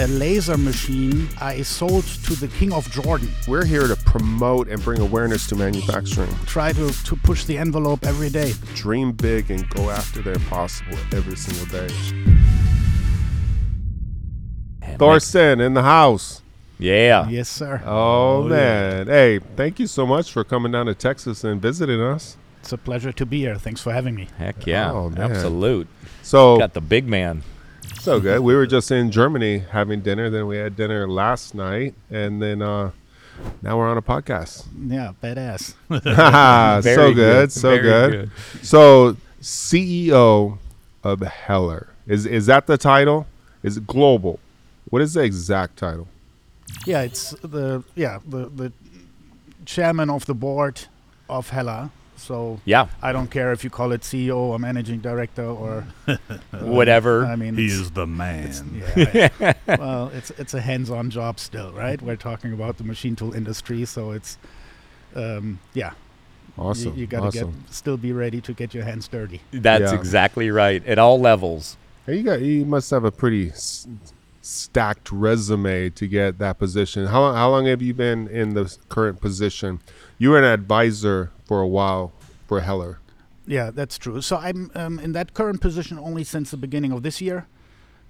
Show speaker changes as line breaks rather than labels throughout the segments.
a laser machine I sold to the King of Jordan.
We're here to promote and bring awareness to manufacturing.
Try to, to push the envelope every day.
Dream big and go after the impossible every single day. Thorsten in the house.
Yeah.
Yes, sir.
Oh, oh man. Hey, thank you so much for coming down to Texas and visiting us.
It's a pleasure to be here. Thanks for having me.
Heck yeah.
Oh, man.
Absolute.
So,
Got the big man.
So good. We were just in Germany having dinner. Then we had dinner last night. And then uh, now we're on a podcast.
Yeah, badass.
so
Very
good. So
Very
good. So, CEO of Heller. Is, is that the title? Is it global? What is the exact title?
yeah, it's the yeah the the chairman of the board of Heller. So
Yeah.
I don't care if you call it CEO or managing director or
Whatever.
I mean
He is the man.
Yeah. well, it's it's a hands-on job still, right? We're talking about the machine tool industry, so it's um, yeah.
Awesome.
You, you got to
awesome.
get still be ready to get your hands dirty.
That's
Yeah.
exactly right. At all levels.
Hey, you got you must have a pretty s- stacked resume to get that position. How how long have you been in the current position? You were an advisor for a while for Heller.
Yeah, that's true. So I'm um, in that current position only since the beginning of this year.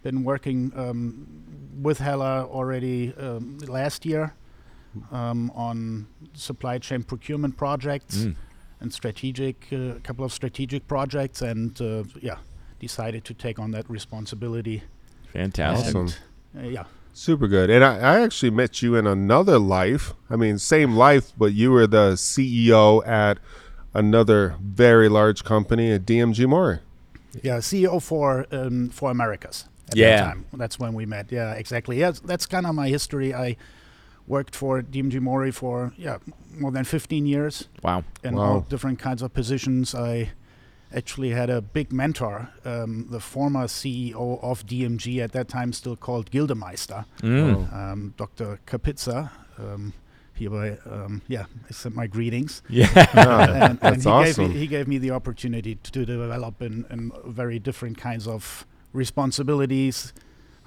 Been working um, with Heller already um, last year um, on supply chain procurement projects
Mm.
and strategic, a couple of strategic projects, and uh, yeah, decided to take on that responsibility.
Fantastic.
Awesome.
And, uh, yeah,
Super good. And I, I actually met you in another life. I mean, same life, but you were the CEO at another very large company at DMG Mori.
yeah, CEO for um, for Americas. At
Yeah.
that time. that's when we met. Yeah, exactly. Yeah, that's kind of my history. I worked for DMG Mori for yeah more than 15 years
Wow.
in
Wow.
all different kinds of positions. I actually had a big mentor, um, the former CEO of DMG at that time, still called Gildemeister,
Mm.
um, Dr. Kapitza. Um, hereby, um, yeah, I sent my greetings.
Yeah.
Yeah,
and, and
that's
he
awesome.
gave me he gave me the opportunity to, to develop in, in very different kinds of responsibilities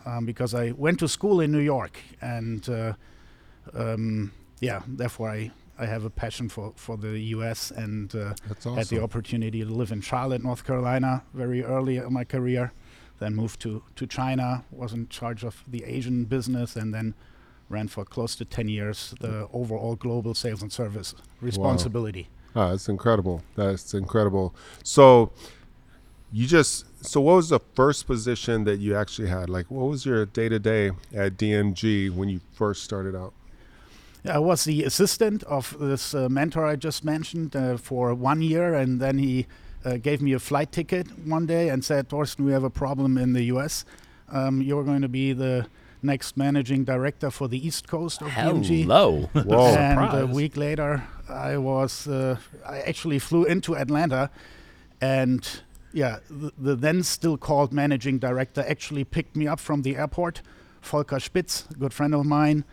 um, because I went to school in New York and uh, um, yeah therefore I, I have a passion for, for the US and uh,
That's
had the opportunity to live in Charlotte North Carolina very early in my career then moved to, to China was in charge of the Asian business and then ran for close to 10 years the overall global sales and service responsibility
Ah, that's incredible. That's incredible. So, you just so what was the first position that you actually had? Like, what was your day to day at DMG when you first started out?
I was the assistant of this uh, mentor I just mentioned uh, for one year, and then he uh, gave me a flight ticket one day and said, "Thorsten, we have a problem in the U.S. Um, you're going to be the next managing director for the East Coast of DMG."
Hello.
Whoa.
and a week later, I was uh, I actually flew into Atlanta, and yeah, the, the then still called managing director actually picked me up from the airport. Volker Spitz, a good friend of mine,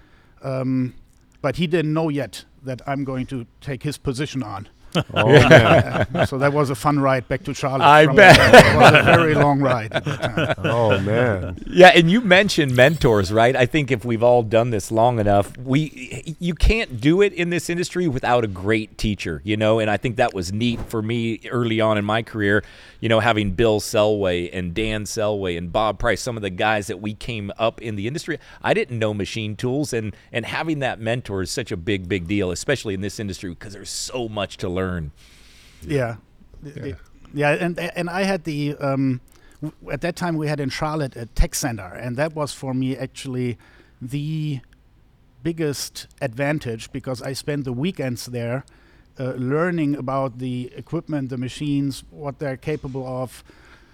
um, but he didn't know yet that I'm going to take his position on.
Oh man.
Uh, so that was a fun ride back to Charlotte.
I bet.
It was a very long ride. at that time.
Oh man.
Yeah, and you mentioned mentors, right? I think if we've all done this long enough, we you can't do it in this industry without a great teacher, you know. And I think that was neat for me early on in my career, you know, having Bill Selway and Dan Selway and Bob Price, some of the guys that we came up in the industry. I didn't know machine tools, and and having that mentor is such a big, big deal, especially in this industry because there's so much to learn.
Yeah. yeah, yeah, and and I had the um, at that time we had in Charlotte a tech center, and that was for me actually the biggest advantage because I spent the weekends there uh, learning about the equipment, the machines, what they're capable of.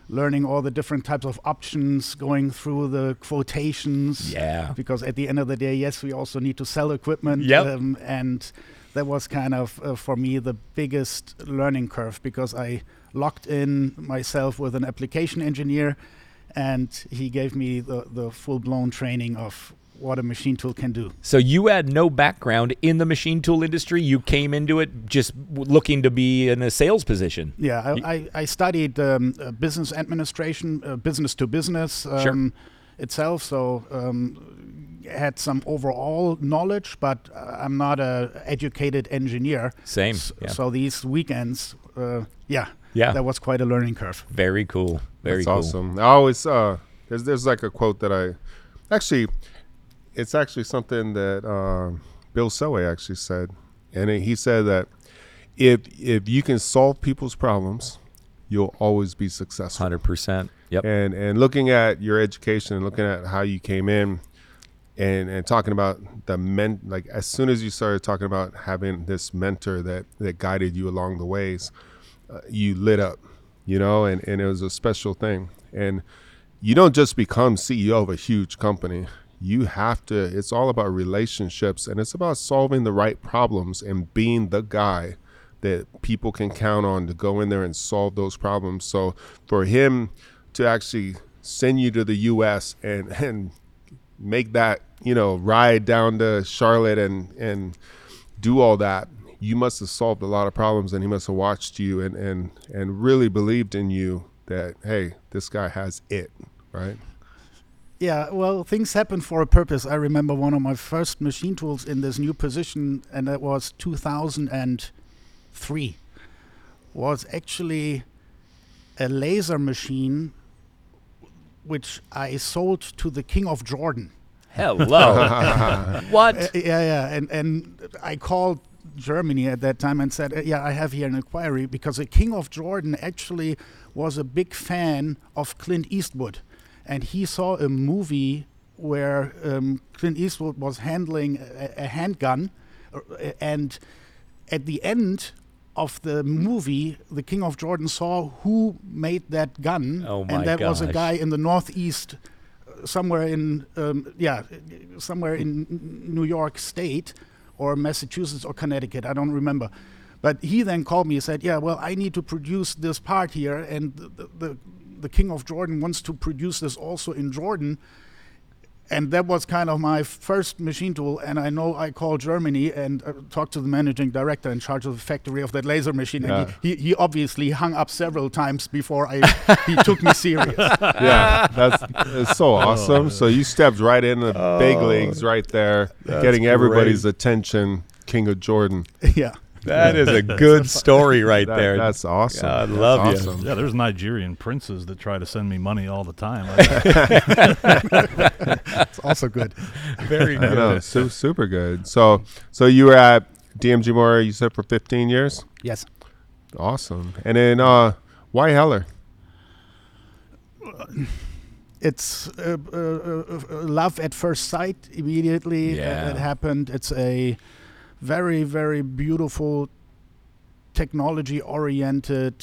Learning all the different types of options, going through the quotations,
Yeah.
because at the end of the day, yes, we also need to sell equipment.
Yep.
Um, and that was kind of, uh, for me, the biggest learning curve because I locked in myself with an application engineer and he gave me the, the full blown training of what a machine tool can do.
So you had no background in the machine tool industry. You came into it just looking to be in a sales position.
Yeah, I I studied um, uh, business administration, uh, business to business. Um,
Sure.
itself. So um, had some overall knowledge, but uh, I'm not a educated engineer.
Same.
S-
Yeah.
So these weekends, uh, yeah,
Yeah.
that was quite a learning curve.
Very cool. Very
That's
cool.
awesome. I always uh, there's there's like a quote that I actually it's actually something that uh, Bill Selway actually said, and he said that if if you can solve people's problems, you'll always be successful.
Hundred percent. Yep.
And and looking at your education and looking at how you came in, and and talking about the men like as soon as you started talking about having this mentor that that guided you along the ways, uh, you lit up, you know, and and it was a special thing. And you don't just become CEO of a huge company. You have to. It's all about relationships, and it's about solving the right problems and being the guy that people can count on to go in there and solve those problems. So for him to actually send you to the U.S. and and make that you know ride down to Charlotte and and do all that, you must have solved a lot of problems, and he must have watched you and and and really believed in you that hey, this guy has it, right?
Yeah, well, things happen for a purpose. I remember one of my first machine tools in this new position, and that was 2003, was actually a laser machine which I sold to the King of Jordan.
Hello. what?
Uh, yeah, yeah, and and I called Germany at that time and said, uh, "Yeah, I have here an inquiry because the King of Jordan actually was a big fan of Clint Eastwood, and he saw a movie where um, Clint Eastwood was handling a, a handgun, uh, and at the end." Of the movie, the King of Jordan saw who made that gun,
Oh my
and that was a guy in the Northeast somewhere in um, yeah somewhere in New York State or Massachusetts or Connecticut I don't remember. But he then called me and said yeah well I need to produce this part here and the, the, the, the King of Jordan wants to produce this also in Jordan and that was kind of my first machine tool and I know I called Germany and uh, talked to the managing director in charge of the factory of that laser machine and he, he, he obviously hung up several times before I he took me serious
yeah, that's it's so awesome. So you stepped right in the big leagues right there, getting everybody's attention. King of Jordan.
yeah
That is a good story right
That-
there.
That's awesome.
I
That's
love you.
awesome.
Yeah, there's Nigerian princes that try to send me money all the time.
it's also good
Very
I
good.
know, su- super good. So, so you were at DMG Mori. You said for 15 years.
yes
Awesome. And then, uh, why Heller?
it's uh, uh, uh, uh, love at first sight immediately
Yeah.
it happened it's a very very beautiful technology oriented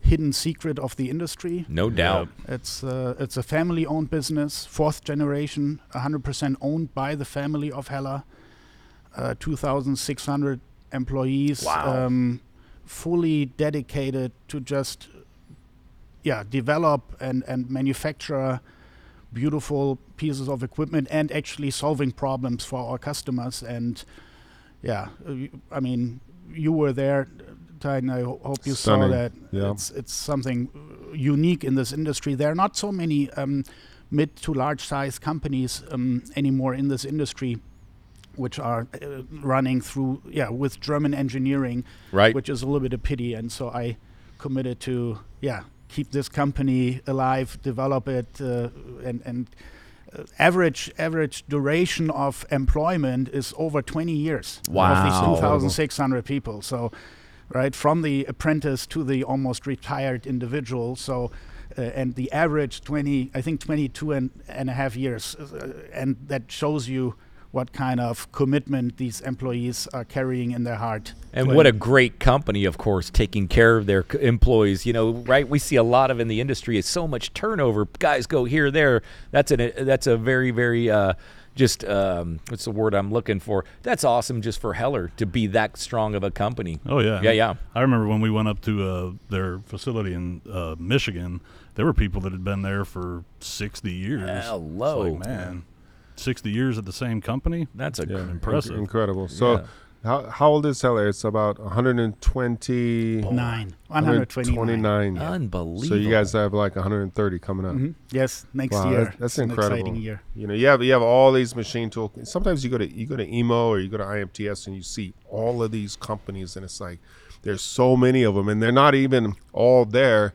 hidden secret of the industry
No doubt.
it's uh, it's a family owned business fourth generation 100% owned by the family of Heller uh, 2600 employees
Wow.
um, fully dedicated to just yeah develop and and manufacture beautiful pieces of equipment and actually solving problems for our customers and yeah I mean you were there Titan, i ho- hope you
Stunning.
saw that
Yeah.
it's it's something uh, unique in this industry there are not so many um, mid to large size companies um, anymore in this industry which are uh, running through yeah with german engineering
Right.
which is a little bit of pity. And so I committed to yeah keep this company alive, develop it, uh, and and uh, average average duration of employment is over 20 years. Of these 2,600 people. So right from the apprentice to the almost retired individual. So. Uh, and the average 20 i think 22 and, and a half years uh, and that shows you what kind of commitment these employees are carrying in their heart
And what a great company, of course, taking care of their employees. You know, right? We see a lot of in the industry is so much turnover. Guys go here, there. That's an that's a very, very uh, just um, what's the word I'm looking for? That's awesome, just for Heller to be that strong of a company.
oh yeah,
Yeah, yeah.
I remember when we went up to uh, their facility in uh, Michigan. There were people that had been there for 60 years. It's
Hello.
like, man, 60 years at the same company.
That's a
Yeah,
Impressive.
inc- incredible. So,
Yeah.
How, how old is Heller? It's about 120.
Nine, 129.
129.
Unbelievable.
So you guys have like 130 coming up.
Mhm. Yes, next
Wow,
year.
that's- that's
an
incredible.
exciting year.
You know, you have you have all these machine tool. Sometimes you go to you go to EMO or you go to IMTS and you see all of these companies, and it's like there's so many of them, and they're not even all there.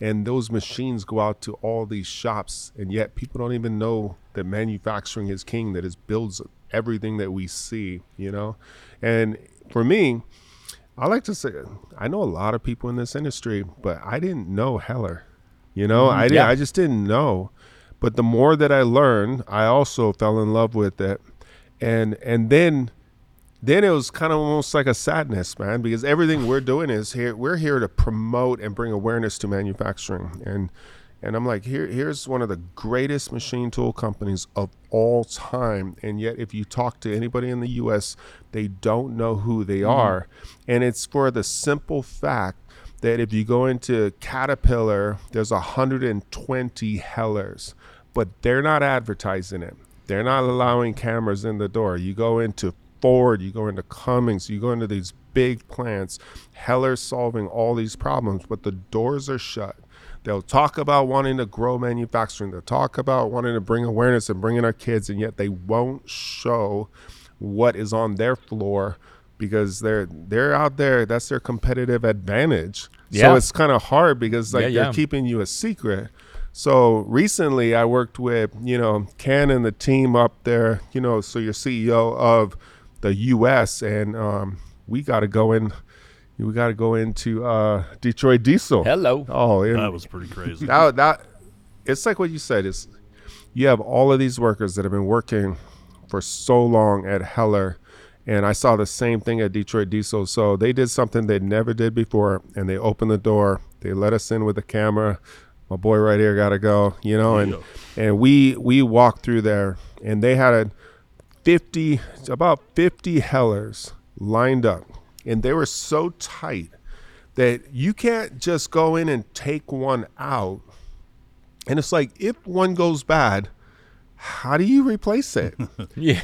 And those machines go out to all these shops, and yet people don't even know that manufacturing is king. That is builds everything that we see. You know, and for me, I like to say I know a lot of people in this industry, but I didn't know Heller. You know, mm-hmm. I didn't.
Yeah.
I just didn't know. But the more that I learned, I also fell in love with it, and and then then it was kind of almost like a sadness, man, because everything we're doing is here. We're here to promote and bring awareness to manufacturing, and and I'm like, here here's one of the greatest machine tool companies of all time, and yet if you talk to anybody in the U.S., they don't know who they mm-hmm. are, and it's for the simple fact that if you go into Caterpillar, there's 120 Hellers, but they're not advertising it. They're not allowing cameras in the door. You go into Ford, you go into Cummins, you go into these big plants. Heller's solving all these problems, but the doors are shut. They'll talk about wanting to grow manufacturing. They'll talk about wanting to bring awareness and bring in our kids, and yet they won't show what is on their floor because they're they're out there. That's their competitive advantage.
Yeah.
So it's kind of hard because like
Yeah, yeah.
they're keeping you a secret. So recently, I worked with you know Ken and the team up there. You know, so you're CEO of the U.S. and um, we got to go in. We got to go into uh, Detroit Diesel.
Hello.
Oh, and
That was pretty crazy.
that, that it's like what you said is you have all of these workers that have been working for so long at Heller and I saw the same thing at Detroit Diesel so they did something they never did before and they opened the door they let us in with a camera my boy right here got to go you know and
Yeah.
and we we walked through there and they had a 50 about 50 Hellers lined up and they were so tight that you can't just go in and take one out. And it's like if one goes bad, how do you replace it?
Yeah.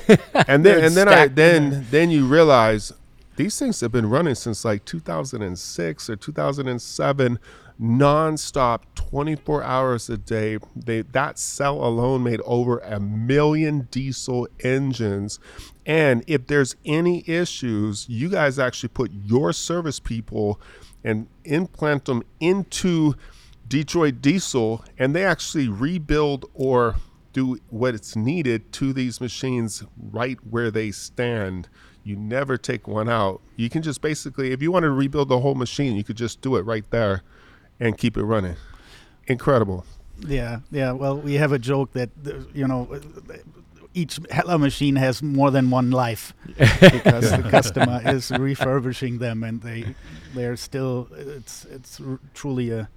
and then and then I then then you realize these things have been running since like 2006 or 2007 nonstop 24 hours a day they that cell alone made over a million diesel engines and if there's any issues you guys actually put your service people and implant them into Detroit Diesel, and they actually rebuild or do what it's needed to these machines right where they stand. You never take one out. You can just basically, if you want to rebuild the whole machine, you could just do it right there and keep it running. Incredible.
Yeah, yeah. Well, we have a joke that you know each Heller machine has more than one life because the customer is refurbishing them, and they they're still it's it's r- truly a,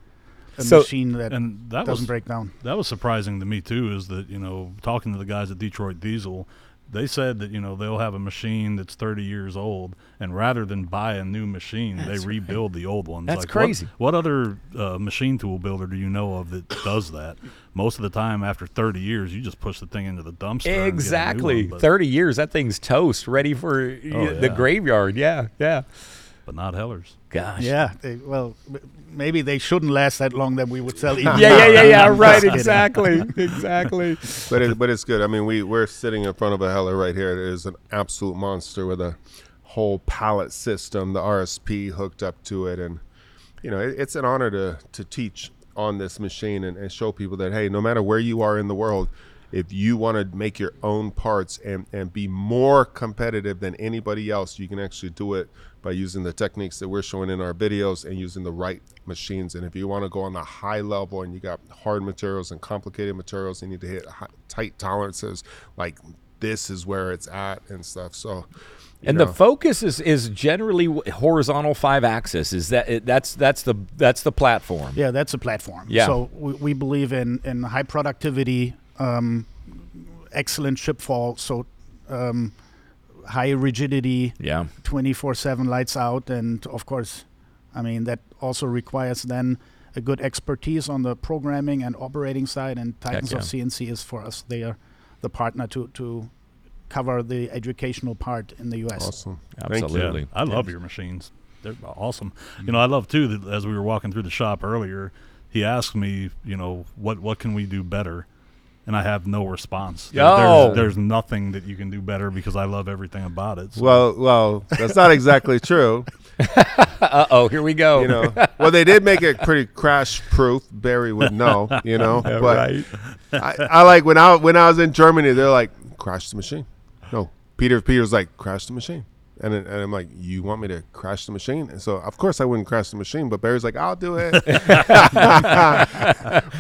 a
So-
machine that
and that
doesn't
was
break down.
that was surprising to me too. Is that you know talking to the guys at Detroit Diesel, they said that you know they'll have a machine that's 30 years old, and rather than buy a new machine, they
That's right.
rebuild the old ones.
That's
what-
crazy.
What, other uh, machine tool builder do you know of that does that? Most of the time, after 30 years, you just push the thing into the dumpster. and get a new
Exactly.
one,
30 years, that thing's toast, ready for
Oh,
the
yeah.
graveyard. Yeah, yeah.
But not Hellers.
Gosh.
Yeah. They, well, maybe they shouldn't last that long. That we would sell. Even
Yeah, yeah, yeah, yeah. Right, exactly. Exactly.
But it, but it's good. I mean, we we're sitting in front of a Heller right here. It is an absolute monster with a whole pallet system, the RSP hooked up to it, and you know, it, it's an honor to to teach on this machine and, and show people that hey, no matter where you are in the world, if you want to make your own parts and and be more competitive than anybody else, you can actually do it by using the techniques that we're showing in our videos and using the right machines. And if you want to go on the high level and you got hard materials and complicated materials, you need to hit hi- tight tolerances. Like this is where it's at and stuff. So, you
And
know,
the focus is is generally horizontal five axis. Is that it, that's that's the that's the platform.
Yeah, that's a platform.
Yeah.
So we, we believe in in high productivity, um, excellent chip fall, so um, high rigidity,
Yeah.
24/7 lights out, and of course, I mean that also requires then a good expertise on the programming and operating side. And Titans
yeah.
of CNC is for us. They are the partner to to cover the educational part in the U.S.
Awesome.
Absolutely.
Yeah, I love your machines. They're awesome. You know, I love too that as we were walking through the shop earlier, he asked me, you know, what what can we do better? And I have no response. There-
Oh.
There's, there's nothing that you can do better because I love everything about it. So.
Well, well, that's not exactly true.
Uh oh, here we go.
You know, well, they did make it pretty crash proof. Barry would know. You know, but
right.
I, I like when I when I was in Germany, they're like, crash the machine. No, Peter Peter's like, crash the machine. And, then- and I'm like, you want me to crash the machine? And so, of course, I wouldn't crash the machine. But Barry's like, I'll do it. but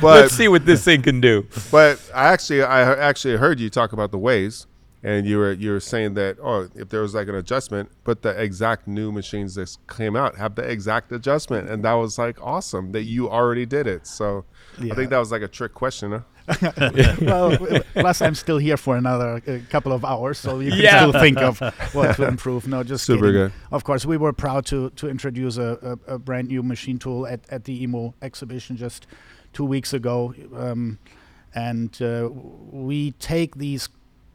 Let's see what this thing can do.
but I actually I actually heard you talk about the ways, and you were you were saying that oh if there was like an adjustment, but the exact new machines that came out have the exact adjustment, and that was like awesome that you already did it. So I think that was like a trick question. Huh?
well, plus I'm still here for another uh, couple of hours, so you can
Yeah.
still think of what to improve. No, just
Super
kidding.
good.
Of course, we were proud to to introduce a, a, a brand new machine tool at, at the EMO exhibition just two weeks ago, um, and uh, we take these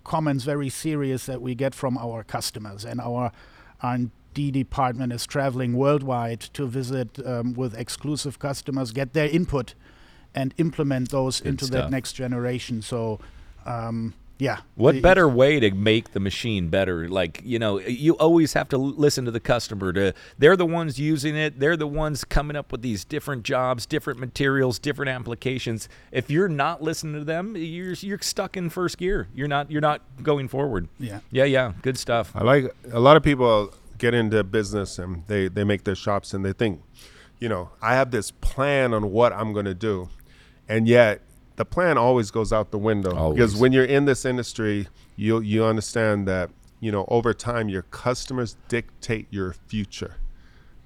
comments very serious that we get from our customers and our R&D department is traveling worldwide to visit um, with exclusive customers, get their input, and implement those
Good
into
stuff.
that next generation. So, um, yeah.
What
it-
better way to make the machine better? Like, you know, you always have to l- listen to the customer. To they're the ones using it. They're the ones coming up with these different jobs, different materials, different applications. If you're not listening to them, you're you're stuck in first gear. You're not you're not going forward.
Yeah.
Yeah, yeah, good stuff.
I like a lot of people get into business and they they make their shops and they think, you know, I have this plan on what I'm going to do, and yet the plan always goes out the window because when you're in this industry, you you understand that you know over time your customers dictate your future.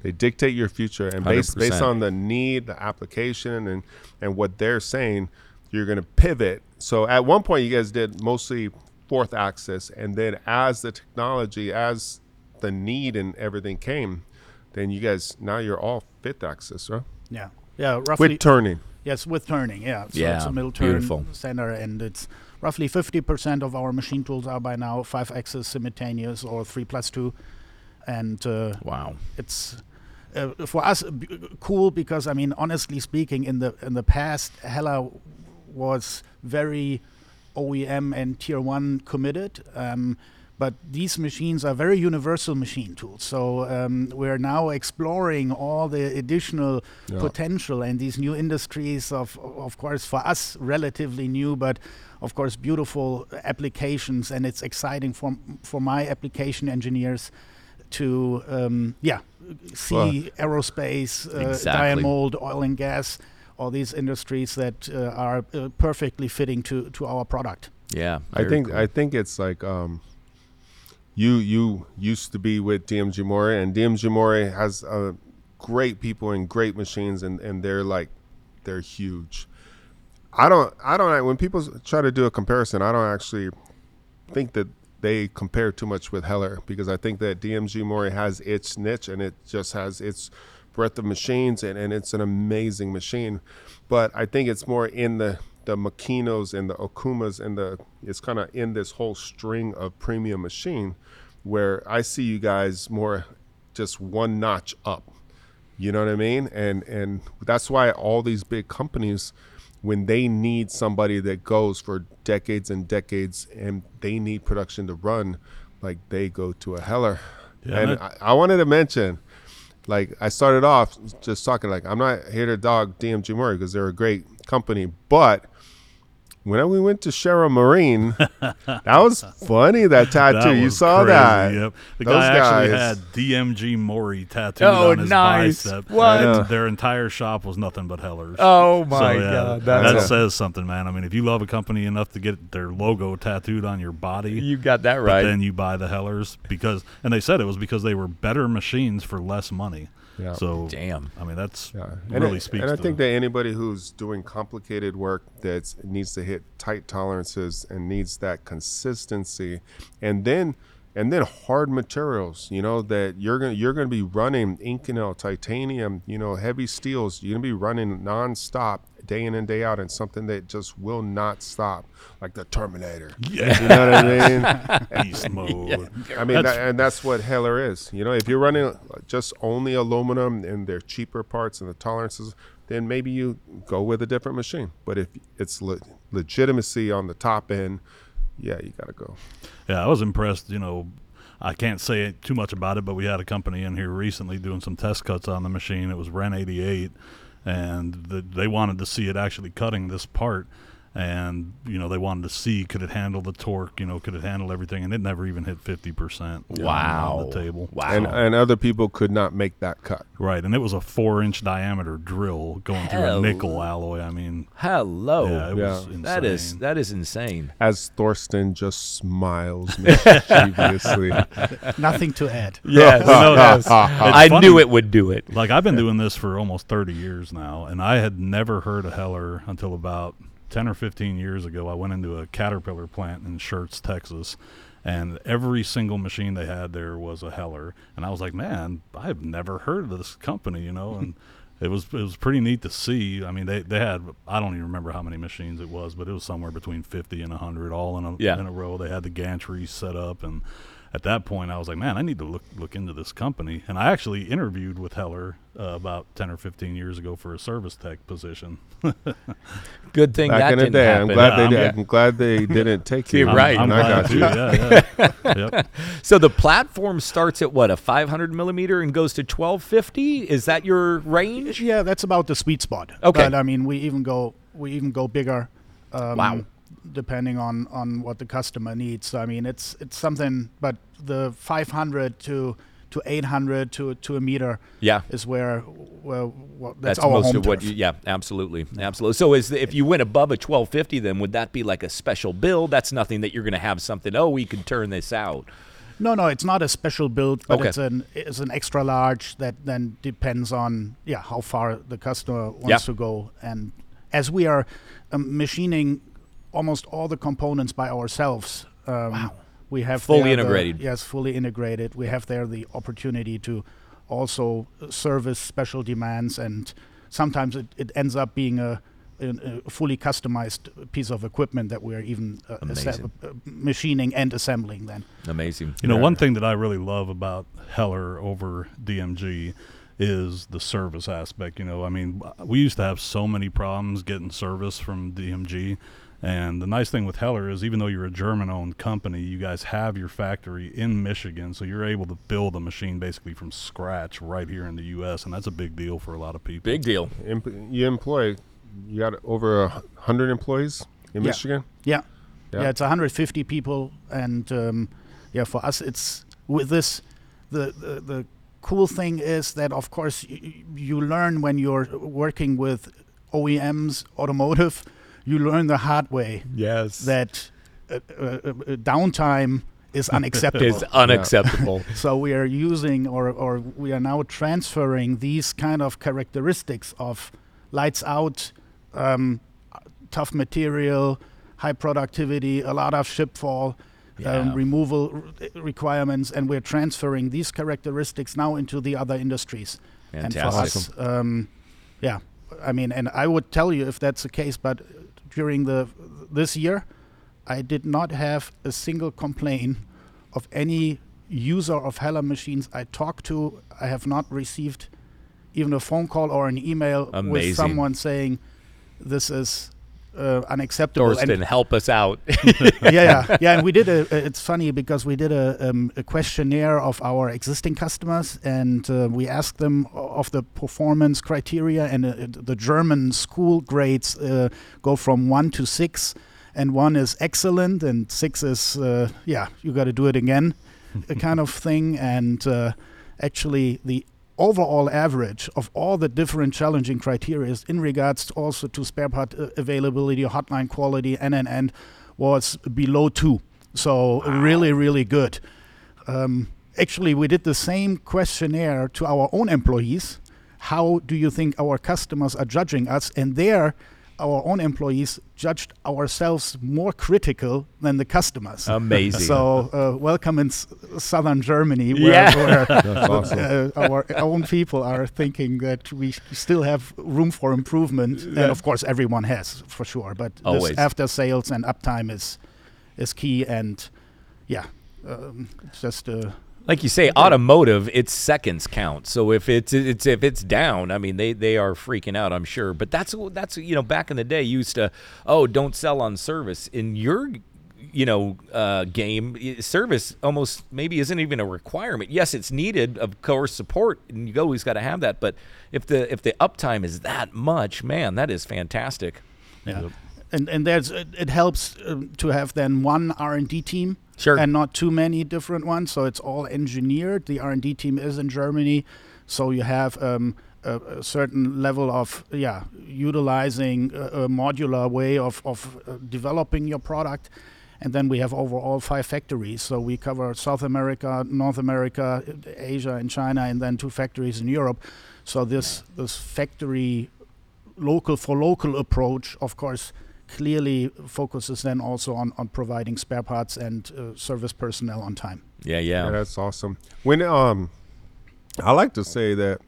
They dictate your future, and based based
100%.
on the need, the application, and and what they're saying, you're going to pivot. So at one point, you guys did mostly fourth axis, and then as the technology, as the need and everything came, then you guys now you're all fifth axis, right?
Yeah. Yeah. Roughly.
With turning.
Yes, with turning, yeah. So it's a middle turn
beautiful.
center, and it's roughly 50% of our machine tools are by now five axis simultaneous or three plus two. And uh,
Wow.
it's uh, for us b- cool because I mean, honestly speaking, in the in the past, Heller was very OEM and tier one committed. Um, but these machines are very universal machine tools. So um, we're now exploring all the additional
Yeah.
potential and these new industries of, of course, for us relatively new, but of course beautiful applications. And it's exciting for for my application engineers to um, yeah see aerospace, uh, die
Exactly.
and mold, oil and gas, all these industries that uh, are uh, perfectly fitting to to our product.
Yeah.
I think
cool.
I think it's like um, you you used to be with DMG Mori, and DMG Mori has uh, great people and great machines, and, and they're like they're huge. I don't I don't when people try to do a comparison, I don't actually think that they compare too much with Heller because I think that DMG Mori has its niche and it just has its breadth of machines and, and it's an amazing machine. But I think it's more in the the Makinos and the Okumas and the it's kind of in this whole string of premium machine where I see you guys more just one notch up. You know what I mean? And and that's why all these big companies when they need somebody that goes for decades and decades and they need production to run, like they go to a Heller.
Yeah,
and I, I wanted to mention, like I started off just talking like I'm not here to dog DMG Mori because they're a great company, but when we went to Cheryl Marine, that was funny. That tattoo,
That
you saw
crazy,
that.
Yep. The
Those
guy actually
guys-
had DMG Mori tattooed
Oh,
on his
nice.
bicep.
What?
And
Yeah.
Their entire shop was nothing but Hellers.
Oh my
So, yeah,
God,
that
that's
awesome.
says something, man. I mean, if you love a company enough to get their logo tattooed on your body,
you got that
but
right.
then you buy the Hellers because, and they said it was because they were better machines for less money.
Yeah.
So,
Damn.
I mean, that's
Yeah, and
really
it-
speaks.
And I
to
think that anybody who's doing complicated work that needs to hit tight tolerances and needs that consistency, and then and then hard materials. You know that you're gonna you're gonna be running Inconel, titanium, you know, heavy steels. You're gonna be running nonstop, day in and day out, and something that just will not stop, like the Terminator.
Yeah.
You know what I mean?
Beast mode.
I mean,
That's-
that, and that's what Heller is. You know, if you're running just only aluminum and they're cheaper parts and the tolerances, then maybe you go with a different machine. But if it's le- legitimacy on the top end, yeah, you got to go.
Yeah, I was impressed. You know, I can't say too much about it, but we had a company in here recently doing some test cuts on the machine. It was René 88, and the, they wanted to see it actually cutting this part. And you know they wanted to see could it handle the torque, you know, could it handle everything, and it never even hit fifty percent.
Wow.
on the table.
Wow.
And and other people could not make that cut.
Right, and it was a four-inch diameter drill going through
Hell.
a nickel alloy. I mean,
Hello.
yeah, it
Yeah.
was insane.
that is that is insane.
As Thorsten just smiles mischievously.
Nothing to add.
Yes.
No, no,
yes.
it's
I
funny.
knew it would do it.
like I've been doing this for almost 30 years now, and I had never heard of Heller until about 10 or 15 years ago. I went into a Caterpillar plant in Schertz, Texas, and every single machine they had there was a Heller, and I was like, man, I've never heard of this company, you know, and. It was it was pretty neat to see. I mean, they, they had I don't even remember how many machines it was, but it was somewhere between fifty and hundred, all in a
Yeah.
in a row. They had the gantry set up, and at that point, I was like, man, I need to look look into this company. And I actually interviewed with Heller uh, about ten or fifteen years ago for a service tech position.
Good thing
Back
that
in the
didn't
day,
happen.
I'm glad
Yeah,
they
I'm-
did. I'm glad they didn't take you.
You're right.
I'm,
And I
glad
got
too.
you.
Yeah, yeah. yep.
So the platform starts at what a 500 millimeter and goes to 1250. Is that your range?
Yeah, that's about the sweet spot.
Okay.
But I mean, we even go we even go bigger. Um,
Wow.
Depending on on what the customer needs. So I mean, it's it's something. But the 500 to to 800 to to a meter
Yeah.
is where well, well that's,
That's,
our
most of what you. Yeah, absolutely, absolutely. So, is if you went above a 1250, then would that be like a special build? That's nothing that you're going to have something. Oh, we can turn this out.
No, no, it's not a special build, but
Okay.
it's an it's an extra large that then depends on yeah how far the customer wants
Yeah.
to go. And as we are um, machining almost all the components by ourselves, um, we have
Fully
there the-
integrated.
yes, fully integrated. We have there the opportunity to also service special demands, and sometimes it, it ends up being a a a fully customized piece of equipment that we're even uh, assa- uh, machining and assembling then.
Amazing.
You know,
Yeah.
one thing that I really love about Heller over DMG is the service aspect. You know, I mean, we used to have so many problems getting service from DMG. And the nice thing with Heller is, even though you're a German-owned company, you guys have your factory in Michigan, so you're able to build a machine basically from scratch right here in the U.S., and that's a big deal for a lot of people.
Big deal.
You employ, you got over a hundred employees in
Yeah.
Michigan.
Yeah.
Yeah.
yeah, It's 150 people, and um, yeah, for us, it's with this. The, the the cool thing is that, of course, y- you learn when you're working with OEMs, automotive. You learn the hard way
Yes.
that uh, uh, uh, downtime is unacceptable.
is unacceptable.
So we are using or, or we are now transferring these kind of characteristics of lights out, um, tough material, high productivity, a lot of chip fall,
Yeah.
um, removal r- requirements, and we're transferring these characteristics now into the other industries. And for
Fantastic.
us, um, yeah, I mean, and I would tell you if that's the case, but during the this year, I did not have a single complaint of any user of Heller machines I talked to. I have not received even a phone call or an email
Amazing.
with someone saying this is uh, unacceptable. And-
Thorsten, help us out.
yeah, yeah, yeah. And we did a. It's funny because we did a, um, a questionnaire of our existing customers, and uh, we asked them of the performance criteria, and uh, the German school grades uh, go from one to six, and one is excellent, and six is uh, yeah, you got to do it again, a kind of thing. And uh, actually, the overall average of all the different challenging criteria in regards also to spare part uh, availability, hotline quality, NNN was below two. So really, really good. Um, actually, we did the same questionnaire to our own employees. How do you think our customers are judging us? And there, our own employees judged ourselves more critical than the customers.
Amazing.
So uh, welcome in s- southern Germany, where,
Yeah.
where
That's awesome.
uh, our own people are thinking that we still have room for improvement, and of course everyone has for sure. But
Always.
this after sales and uptime is is key, and yeah, um, it's just uh,
like you say, automotive, its seconds count. So if it's it's if it's down, I mean they they are freaking out, I'm sure. But that's that's you know back in the day you used to oh don't sell on service in your you know uh, game service almost maybe isn't even a requirement. Yes, it's needed of course support and you always got to have that. But if the if the uptime is that much, man, that is fantastic.
Yeah, and and there's it, it helps um, to have then one R and D team,
Sure.
and not too many different ones. So it's all engineered. The R and D team is in Germany, so you have um, a, a certain level of yeah utilizing a, a modular way of of uh, developing your product. And then we have overall five factories. So we cover South America, North America, Asia, and China, and then two factories in Europe. So this this factory local for local approach, of course, clearly focuses then also on, on providing spare parts and uh, service personnel on time.
Yeah,
Yeah,
yeah.
that's awesome. When um, I like to say that,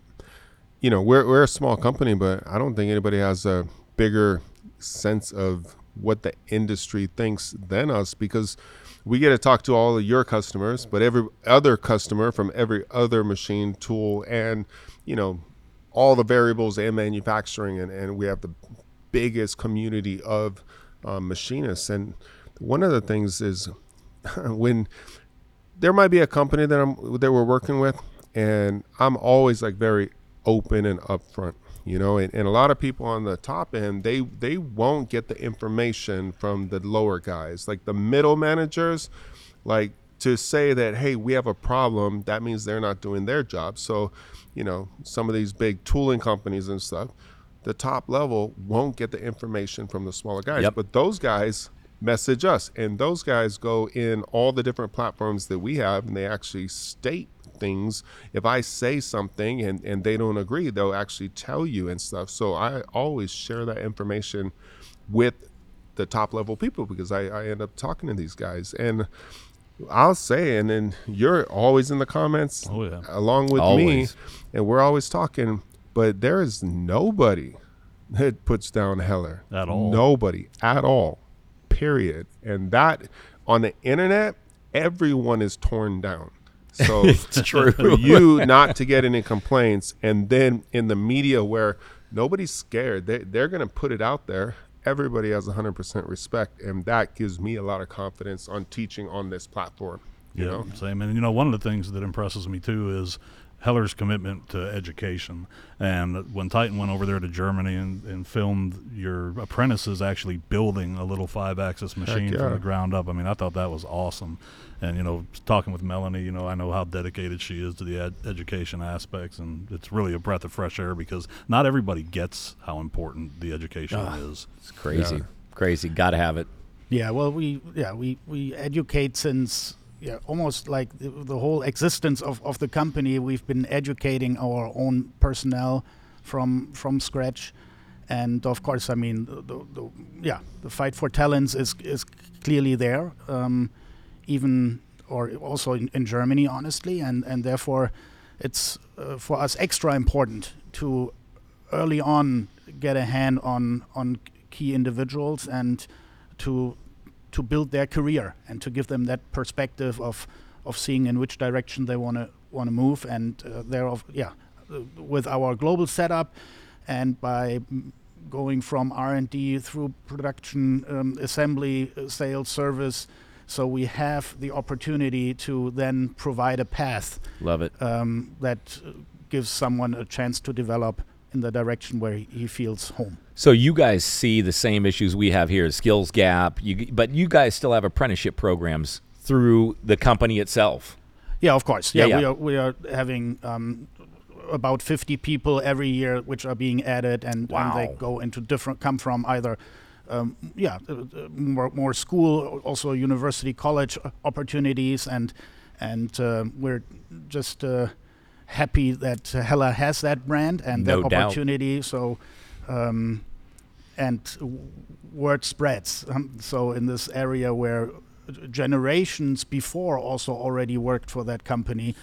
you know, we're we're a small company, but I don't think anybody has a bigger sense of what the industry thinks than us because we get to talk to all of your customers, but every other customer from every other machine tool and you know all the variables and manufacturing, and, and we have the biggest community of um, machinists. And one of the things is when there might be a company that I'm that we're working with, and I'm always like very open and upfront, you know. And, and a lot of people on the top end, they they won't get the information from the lower guys, like the middle managers, like to say that hey, we have a problem. That means they're not doing their job. So, you know, some of these big tooling companies and stuff, the top level won't get the information from the smaller guys,
Yep.
but those guys message us and those guys go in all the different platforms that we have and they actually state things if i say something and, and they don't agree they'll actually tell you and stuff so i always share that information with the top level people because i, I end up talking to these guys and i'll say and then you're always in the comments
Oh, yeah.
along with
Always.
me and we're always talking but there is nobody that puts down heller.
At all.
nobody. At all. Period. And that on the internet everyone is torn down. So
It's true.
for you not to get any complaints and then in the media where nobody's scared they, they're going to put it out there. Everybody has 100% respect and that gives me a lot of confidence on teaching on this platform you
yeah,
know?
same. And you know, one of the things that impresses me too is Heller's commitment to education. And when Titan went over there to Germany and, and filmed your apprentices actually building a little five-axis machine
yeah.
from the ground up, I mean, I thought that was awesome. And you know, talking with Melanie, you know, I know how dedicated she is to the ed- education aspects, and it's really a breath of fresh air because not everybody gets how important the education
Ah.
is.
It's crazy.
Yeah.
Crazy. Got to have it.
Yeah, well, we yeah we we educate since yeah almost like the, the whole existence of, of the company. We've been educating our own personnel from from scratch, and of course, I mean, the, the, the yeah, the fight for talents is is clearly there, um, even or also in, in Germany, honestly, and and therefore, it's uh, for us extra important to early on get a hand on on key individuals and to to build their career and to give them that perspective of of seeing in which direction they want to want to move and uh, thereof yeah uh, with our global setup and by going from R&D through production um, assembly uh, sales service so we have the opportunity to then provide a path
Love it.
um, that gives someone a chance to develop in the direction where he, feels home
So you guys see the same issues we have here, skills gap. You, but you guys still have apprenticeship programs through the company itself.
Yeah, of course.
Yeah,
Yeah,
yeah.
we are we are having um, about 50 people every year which are being added, and, and they go into different come from either. Um, yeah, uh, uh, more, more school, also university, college uh, opportunities, and and uh, we're just uh, happy that uh, Heller has that brand and
No
that
doubt.
opportunity. So, um, and word spreads. Um, so in this area where generations before also already worked for that company,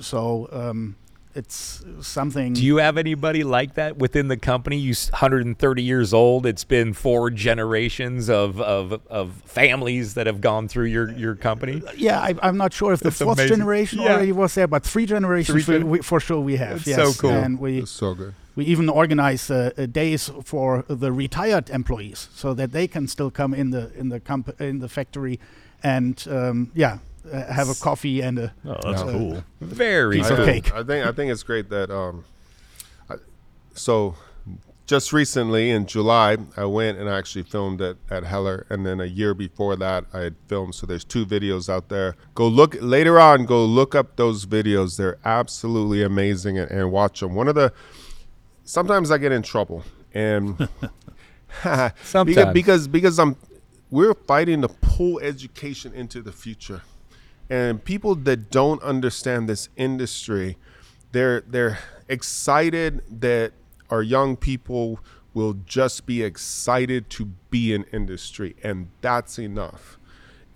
so um, it's something.
Do you have anybody like that within the company? You 130 years old. It's been four generations of, of, of families that have gone through your, your company.
Yeah, I, I'm not sure if the
It's
fourth
amazing.
generation
Yeah.
already was there, but three generations
Three
we,
gen-
we, for sure we have.
That's
yes,
so cool.
And we
It's so good.
we even organize uh, uh, days for the retired employees so that they can still come in the in the comp- in the factory and um, yeah uh, have a coffee and a
Oh, that's
Yeah.
cool.
Very
Piece
I
of
cool.
cake.
I think I think it's great that um, I, so just recently in July I went and I actually filmed at at Heller, and then a year before that I had filmed. So there's two videos out there. Go look later on. Go look up those videos. They're absolutely amazing, and, and watch them. One of the sometimes I get in trouble and. because,
Sometimes.
because because I'm we're fighting to pull education into the future and people that don't understand this industry they're they're excited that our young people will just be excited to be in industry and that's enough.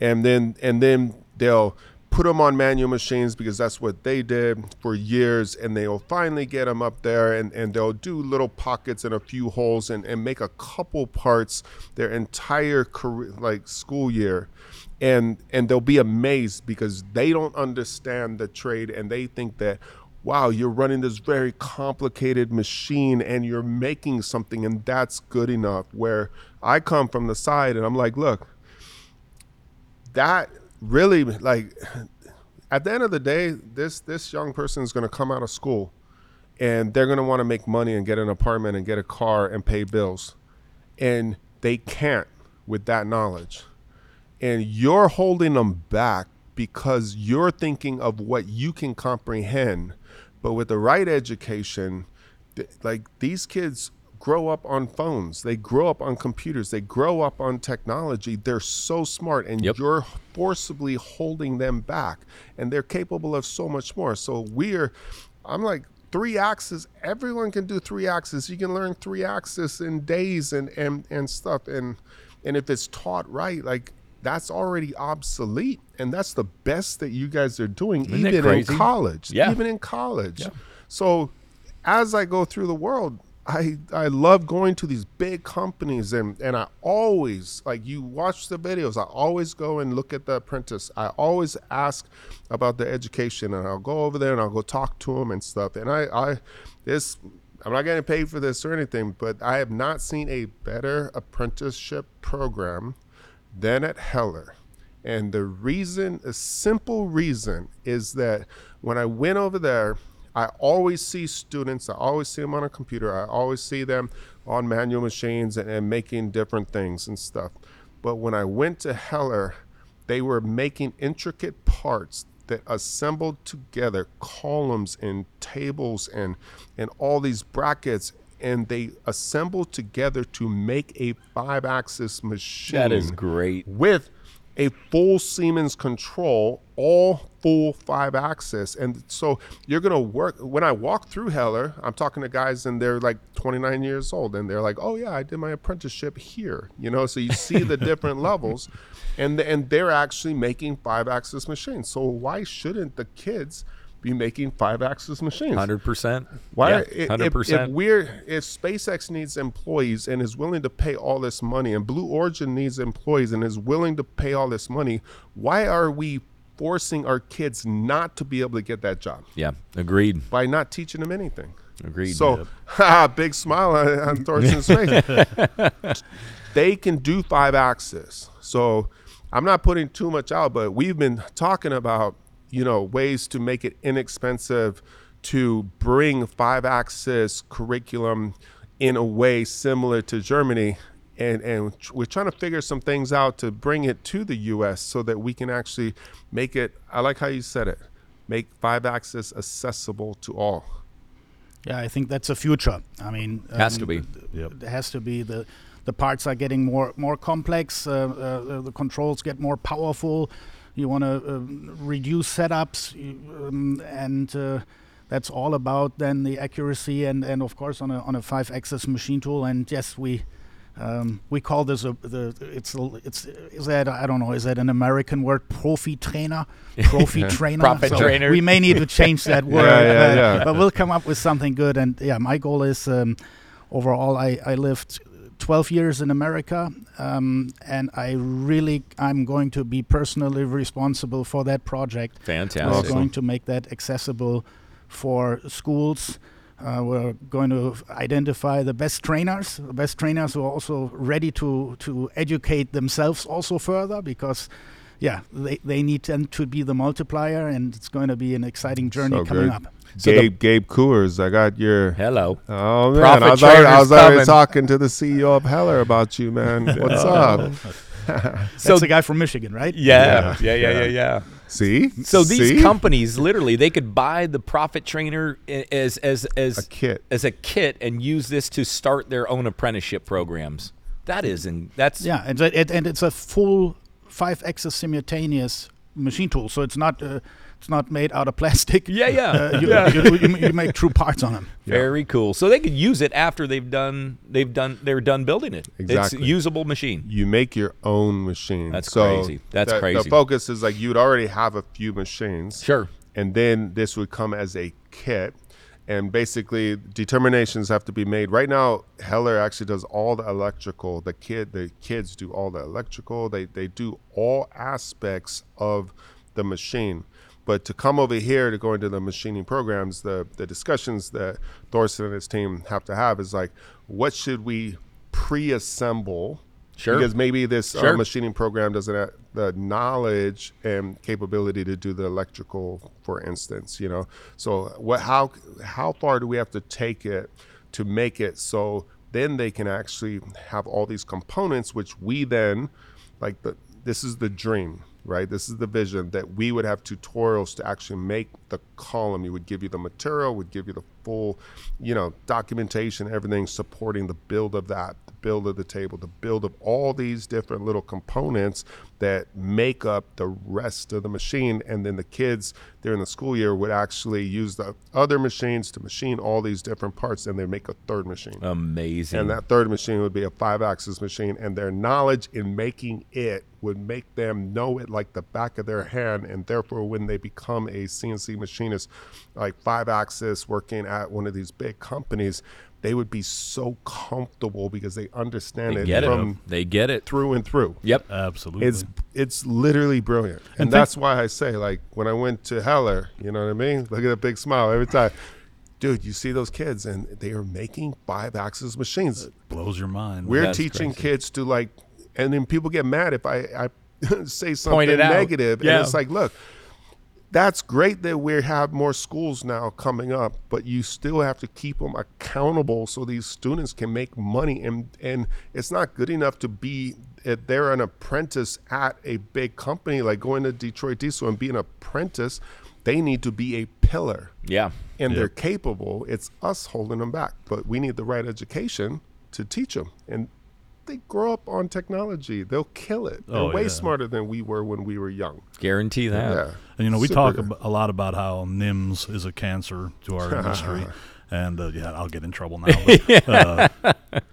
And then and then they'll put them on manual machines because that's what they did for years and they'll finally get them up there and, and they'll do little pockets and a few holes and, and make a couple parts their entire career like school year and and they'll be amazed because they don't understand the trade and they think that wow you're running this very complicated machine and you're making something and that's good enough. Where i come from the side and i'm like look that really like at the end of the day this this young person is going to come out of school and they're going to want to make money and get an apartment and get a car and pay bills. And they can't with that knowledge and you're holding them back because you're thinking of what you can comprehend. But with the right education th- like these kids grow up on phones. They grow up on computers. They grow up on technology. They're so smart and
Yep.
you're forcibly holding them back and they're capable of so much more. So we're i'm like three axes everyone can do three axes. You can learn three axes in days and and and stuff. And and if it's taught right like that's already obsolete and that's the best that you guys are doing
Isn't
even in college
Yeah.
even in college so as I go through the world, I I love going to these big companies and and I always like you watch the videos. I always go and look at the apprentice. I always ask about the education and I'll go over there and I'll go talk to them and stuff. And I I this I'm not getting paid for this or anything, but I have not seen a better apprenticeship program than at Heller. And the reason, a simple reason, is that when I went over there, I always see students, I always see them on a computer, I always see them on manual machines and, and making different things and stuff. But when I went to Heller, they were making intricate parts that assembled together columns and tables and and all these brackets and they assembled together to make a five axis machine
That is great.
with a full Siemens control, all full five axis. And so you're gonna work when I walk through Heller, I'm talking to guys and they're like 29 years old and they're like, Oh yeah, I did my apprenticeship here. You know, so you see the different levels and and they're actually making five axis machines. So why shouldn't the kids be making five axis machines?
Hundred percent.
Why,
Yeah,
i- if,
hundred
if we're if SpaceX needs employees and is willing to pay all this money, and Blue Origin needs employees and is willing to pay all this money, why are we forcing our kids not to be able to get that job
Yeah, agreed.
by not teaching them anything?
Agreed.
So, big smile on, on Thorsten's face. they can do five axis. So, I'm not putting too much out, but we've been talking about you know ways to make it inexpensive to bring five axis curriculum in a way similar to Germany. And, and we're trying to figure some things out to bring it to the U.S. so that we can actually make it. I like how you said it. Make five axis accessible to all.
Yeah, I think that's a future. I mean,
Has to be.
Yep.
It has to be. the The parts are getting more more complex. Uh, uh, the controls get more powerful. You want to um, reduce setups, um, and uh, that's all about then the accuracy and and of course on a on a five axis machine tool. And yes, we Um, we call this a, the it's a- it's is that I don't know is that an American word profi trainer profi trainer
Profit trainer.
we may need to change that word
yeah,
uh,
yeah.
but we'll come up with something good and yeah my goal is um, overall I, I lived 12 years in America um, and I really I'm going to be personally responsible for that project Fantastic! we're
Fantastic.
going to make that accessible for schools. Uh, we're going to identify the best trainers, the best trainers who are also ready to, to educate themselves also further because, yeah, they, they need them to be the multiplier and it's going to be an exciting journey
So
coming
good.
up.
So the-
Gabe Gabe Coors, I got your.
Hello.
Oh man,
Profit
I was, already, I was already talking to the CEO of Heller about you, man. What's up?
That's
So
the guy from Michigan, right?
yeah, yeah,
Yeah,
yeah, yeah,
yeah.
yeah.
See,
So these
See?
companies literally they could buy the profit trainer as as as
a kit.
as a kit and use this to start their own apprenticeship programs. That is and that's
Yeah, and, it, it- and it's a full five-axis simultaneous machine tool, so it's not uh, it's not made out of plastic.
yeah, yeah.
Uh, you,
yeah.
you, you, you make true parts on them.
Very cool. So they could use it after they've done they've done they're done building it.
Exactly.
It's a usable machine.
you make your own machine.
That's
So
crazy. That's
the,
crazy.
The focus is like you'd already have a few machines,
Sure.
and then this would come as a kit. And basically, determinations have to be made. Right now, Heller actually does all the electrical. The kid, the kids do all the electrical. They they do all aspects of the machine. But to come over here to go into the machining programs, the the discussions that Thorsten and his team have to have is like, what should we pre-assemble?
Sure.
Because maybe this uh, machining program doesn't have the knowledge and capability to do the electrical, for instance. You know, so what? How how far do we have to take it to make it so then they can actually have all these components, which we then like the this is the dream right this is the vision that we would have tutorials to actually make the column you would give you the material would give you the full you know documentation everything supporting the build of that the build of the table the build of all these different little components that make up the rest of the machine and then the kids during the school year would actually use the other machines to machine all these different parts and they make a third machine
Amazing.
and that third machine would be a five axis machine. And their knowledge in making it would make them know it like the back of their hand. And therefore, when they become a CNC machinist, like five axis working at one of these big companies, they would be so comfortable because they understand
they
it
get it. They get it.
through and through.
Yep.
Absolutely.
It's it's literally brilliant, and,
And think-
that's why I say like when I went to Heller, you know what I mean? Look at that big smile every time, dude. You see those kids, and they are making five axis machines.
It blows your mind.
We're
That's
teaching
crazy.
kids to like, and then people get mad if I, I say
Point
something
it out.
negative,
Yeah.
and it's like, look, that's great that we have more schools now coming up, but you still have to keep them accountable so these students can make money, and and it's not good enough to be if they're an apprentice at a big company like going to Detroit Diesel and be an apprentice. They need to be a pillar
Yeah.
and they're capable. It's us holding them back, but we need the right education to teach them. And they grow up on technology; they'll kill it. They're
Oh,
way
yeah.
smarter than we were when we were young.
Guarantee that.
Yeah,
And you know, we
Super
talk ab- a lot about how NIMS is a cancer to our industry. And uh, yeah, I'll get in trouble now. But, uh,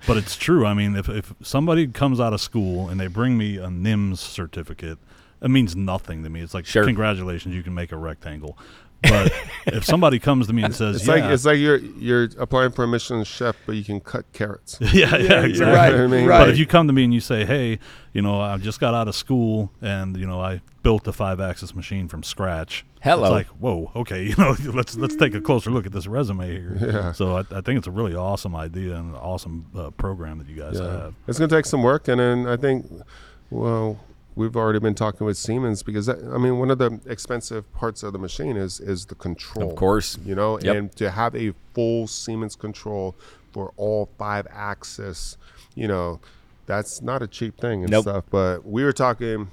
but it's true. I mean, if, if somebody comes out of school and they bring me a NIMS certificate, it means nothing to me. It's like,
Sure.
congratulations, you can make a rectangle. But if somebody comes to me and says,
It's
yeah,
like it's like you're you're applying for a Michelin chef, but you can cut carrots.
yeah, yeah, exactly.
Right.
You know I mean?
Right.
But if you come to me and you say, "Hey, you know, I just got out of school and you know I built a five-axis machine from scratch,"
Hello.
it's like, "Whoa, okay, you know, let's let's take a closer look at this resume here."
Yeah.
So I, I think it's a really awesome idea and an awesome uh, program that you guys
Yeah.
have.
It's going to take some work, and then I think, well, we've already been talking with Siemens because that, I mean, one of the expensive parts of the machine is is the control.
Of course.
you know,
Yep.
and to have a full Siemens control for all five axis, you know, that's not a cheap thing and
Nope.
stuff. But we were talking,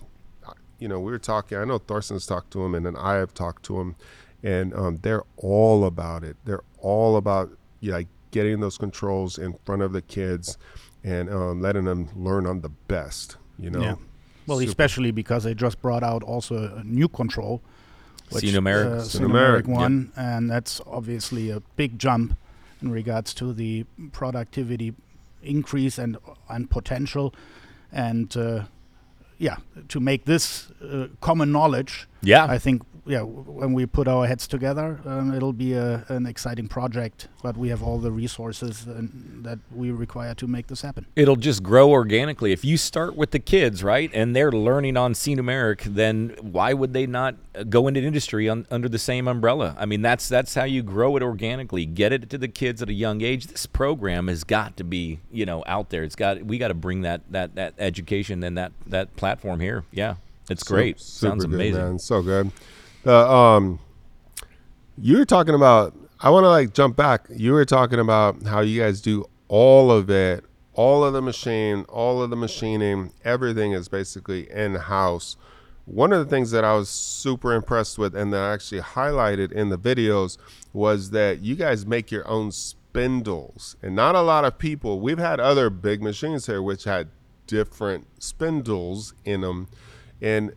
you know, we were talking. I know Thorsten's talked to him, and then I have talked to him, and um, they're all about it. They're all about you know, like getting those controls in front of the kids and um, letting them learn on the best. You know,
Yeah. Well,
Super.
especially because they just brought out also a new control,
Sinumerik.
uh,
Sinumerik,
Sinumerik one, and that's obviously a big jump in regards to the productivity increase and and potential, and uh, yeah, to make this uh, common knowledge.
Yeah.
I think yeah, when we put our heads together, um, it'll be a, an exciting project. But we have all the resources and that we require to make this happen.
It'll just grow organically. If you start with the kids, right, and they're learning on Sinumerik, then why would they not uh, go into industry on, under the same umbrella? I mean, that's that's how you grow it organically. Get it to the kids at a young age. This program has got to be, you know, out there. It's got we got to bring that that that education and that that platform here. Yeah, it's great.
super
Sounds
good,
amazing.
man. So good. Uh, um, you were talking about. I want to like jump back. You were talking about how you guys do all of it, all of the machine, all of the machining. Everything is basically in house. One of the things that I was super impressed with, and that I actually highlighted in the videos, was that you guys make your own spindles, and not a lot of people. We've had other big machines here which had different spindles in them, and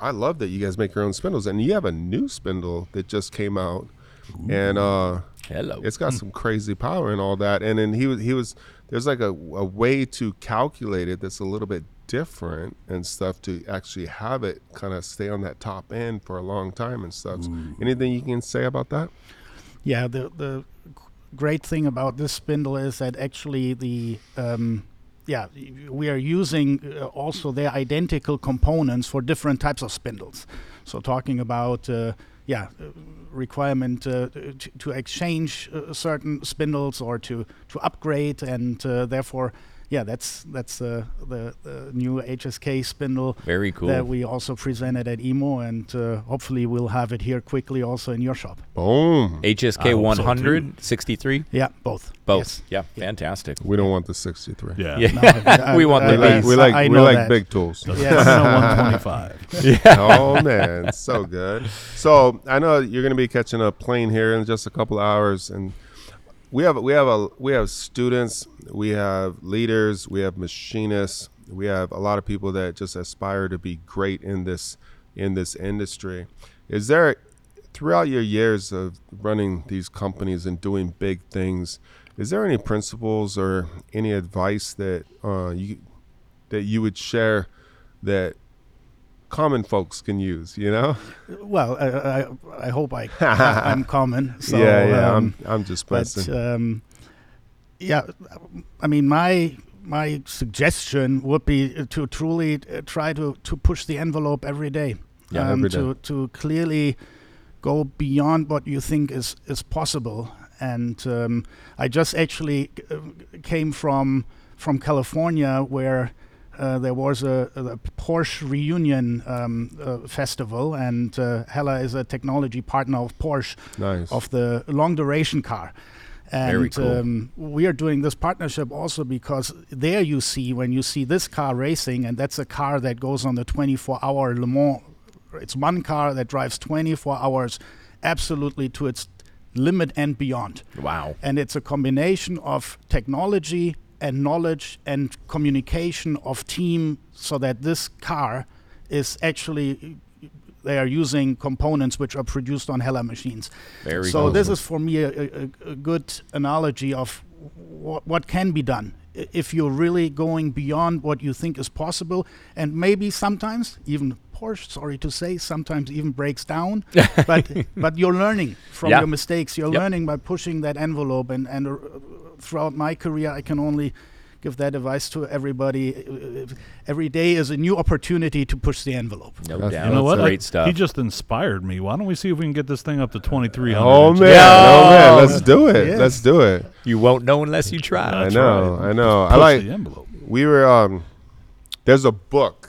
I love that you guys make your own spindles, and you have a new spindle that just came out, and uh,
Hello.
it's got some crazy power and all that. And then he was he was there's like a, a way to calculate it that's a little bit different and stuff to actually have it kind of stay on that top end for a long time and stuff. So anything you can say about that?
Yeah, the the great thing about this spindle is that actually the um, yeah we are using uh, also their identical components for different types of spindles. So talking about uh, yeah uh, requirement uh, to, to exchange uh, certain spindles or to to upgrade and therefore yeah that's that's uh, the, the new HSK spindle
Very cool.
that we also presented at EMO and uh, hopefully we'll have it here quickly also in your shop.
Boom.
HSK
I hope so,
63?
Yeah, both.
Both.
Yes.
Yeah, fantastic.
We don't want the 63.
Yeah.
Yeah.
No,
We want
I-
the
We
I-
like we
I-
like
I
we like
that.
big tools.
Yes.
No, 125.
oh man, so good. So I know you're going to be catching a plane here in just a couple hours, and we have we have a we have students, we have leaders, we have machinists, we have a lot of people that just aspire to be great in this in this industry. Is there throughout your years of running these companies and doing big things? Is there any principles or any advice that uh, you that you would share that common folks can use, you know?
Well, I, I, I hope I, I'm common. So,
yeah, yeah.
um,
I'm, I'm just
but um, yeah, I mean, my my suggestion would be to truly uh, try to, to push the envelope every day.
Yeah,
um,
every
to to clearly go beyond what you think is is possible. And um, I just actually uh, came from from California where. Uh, there was a, a Porsche reunion um, uh, festival, and uh, Heller is a technology partner of Porsche
nice.
of the long duration car. And
Very cool.
um, we are doing this partnership also because there you see when you see this car racing, and that's a car that goes on the 24 hour Le Mans. It's one car that drives 24 hours absolutely to its limit and beyond.
Wow.
And it's a combination of technology and knowledge and communication of team so that this car is actually they are using components which are produced on Heller machines.
Very
so
cool.
this is for me a, a, a good analogy of what, what can be done if you're really going beyond what you think is possible and maybe sometimes even Porsche sorry to say sometimes even breaks down but but you're learning from
Yeah.
your mistakes you're
Yep.
learning by pushing that envelope and and uh, throughout my career I can only give that advice to everybody Uh, every day is a new opportunity to push the envelope
No
That's-
doubt.
You know what?
Great
I-
stuff.
He just inspired me. Why don't we see if we can get this thing up to 2300?
oh
inches?
man, oh man, let's do it.
Yes.
Let's do it.
you won't know unless you try.
I
That's
know,
right.
I know. I like.
the envelope.
We were um. There's a book.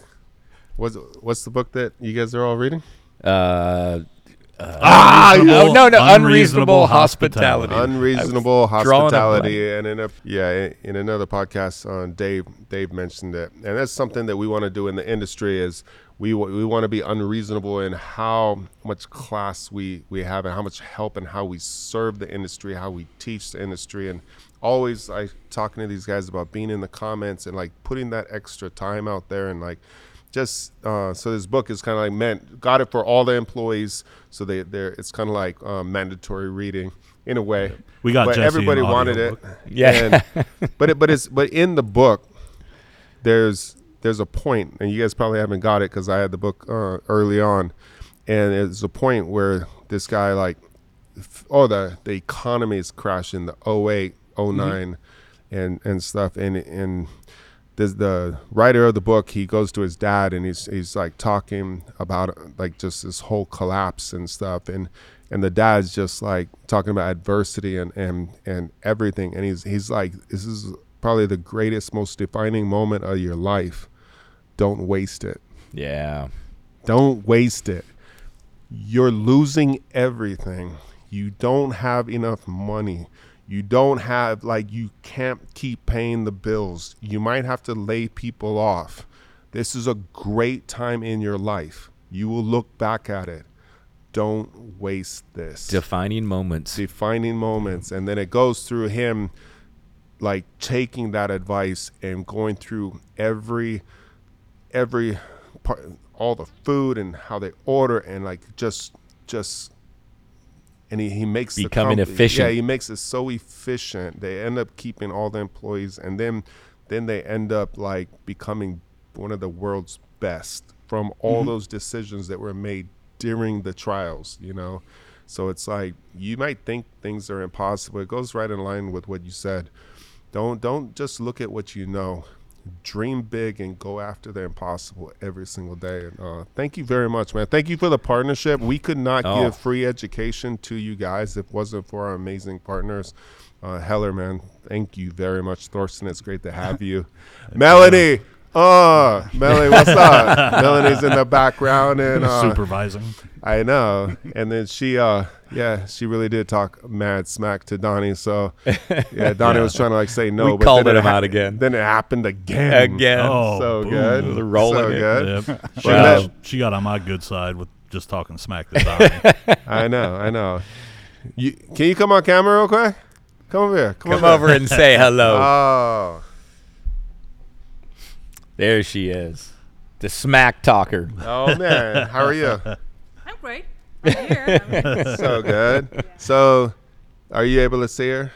What's what's the book that you guys are all reading?
Uh,
Ah,
oh,
Unreasonable-
no, no, unreasonable
unreasonable
hospitality.
hospitality.
Unreasonable hospitality, and in a yeah, in another podcast, uh, Dave Dave mentioned it, and that's something that we want to do in the industry is we we want to be unreasonable in how much class we we have and how much help and how we serve the industry, how we teach the industry, and always I talking to these guys about being in the comments and like putting that extra time out there and like just uh, so this book is kind of like meant got it for all the employees. So they they're it's kind of like um, mandatory reading in a way.
We got
but
Jesse an
everybody wanted it.
audiobook.
Yeah.
And, but it, but it's but in the book, there's there's a point, and you guys probably haven't got it because I had the book uh, early on, and it's a point where this guy like, oh the the economy is crashing, the 08, 9 and and stuff, and and there's the writer of the book he goes to his dad and he's he's like talking about like just this whole collapse and stuff. And and the dad's just like talking about adversity and and and everything. And he's he's like this is probably the greatest most defining moment of your life. Don't waste it.
Yeah.
don't waste it. You're losing everything. You don't have enough money you don't have like you can't keep paying the bills. You might have to lay people off. This is a great time in your life. You will look back at it. Don't waste this.
Defining moments.
defining moments. And then it goes through him like taking that advice and going through every every part all the food and how they order and like just just and he, he makes the
Becoming
company-
efficient.
yeah he makes it so efficient they end up keeping all the employees and then then they end up like becoming one of the world's best from all mm-hmm. those decisions that were made during the trials you know so it's like you might think things are impossible. It goes right in line with what you said. Don't don't just look at what you know. Dream big and go after the impossible every single day. And uh, thank you very much, man. Thank you for the partnership. We could not
Oh.
give free education to you guys if it wasn't for our amazing partners. Uh, Heller, man, thank you very much. Thorsten, it's great to have you. Melanie, oh, Melanie, what's up? Melanie's in the background and uh,
supervising.
I know. And then she, uh, yeah, she really did talk mad smack to Donnie. So, yeah, Donnie
Yeah.
was trying to like say no,
We
but
called
then
him
it
out again.
Then it happened again.
Again.
Oh,
so
boom.
good.
They're rolling
so good.
Yep. She, got, she got on my good side with just talking smack to Donnie.
I know. I know. You can you come on camera real quick? Come over here. Come,
Come
over.
over and say hello.
Oh,
there she is. The smack talker.
oh man, how are you?
I'm great. I'm here. I'm-
so good. So, are you able to see her?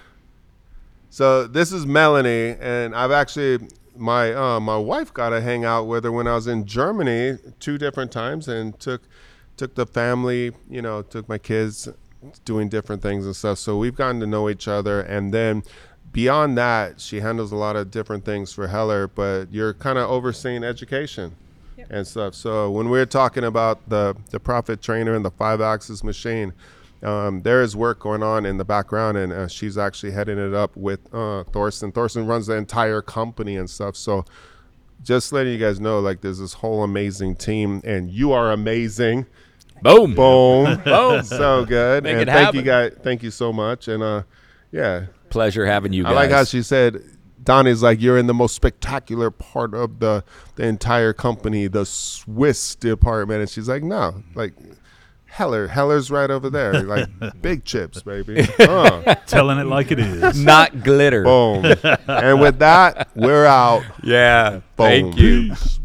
So this is Melanie, and I've actually my uh, my wife got to hang out with her when I was in Germany two different times, and took took the family, you know, took my kids doing different things and stuff. So we've gotten to know each other, and then beyond that, she handles a lot of different things for Heller. But you're kind of overseeing education
Yep.
and stuff. So when we're talking about the the profit trainer and the five axis machine, um, there is work going on in the background, and uh, she's actually heading it up with uh, Thorsten. Thorsten runs the entire company and stuff. So just letting you guys know, like there's this whole amazing team, and you are amazing.
Boom.
Boom,
Boom.
so good.
Make
and
it
thank you guys. Thank you so much. And uh, yeah,
Pleasure having you guys.
I like how she said, Donnie's like, you're in the most spectacular part of the, the entire company, the Swiss department. And she's like, no, like, Heller, Heller's right over there. Like, big chips, baby. Uh,
Telling it like it is.
Not glitter.
boom. and with that, we're out.
Yeah.
Boom.
Thank you.
Peace.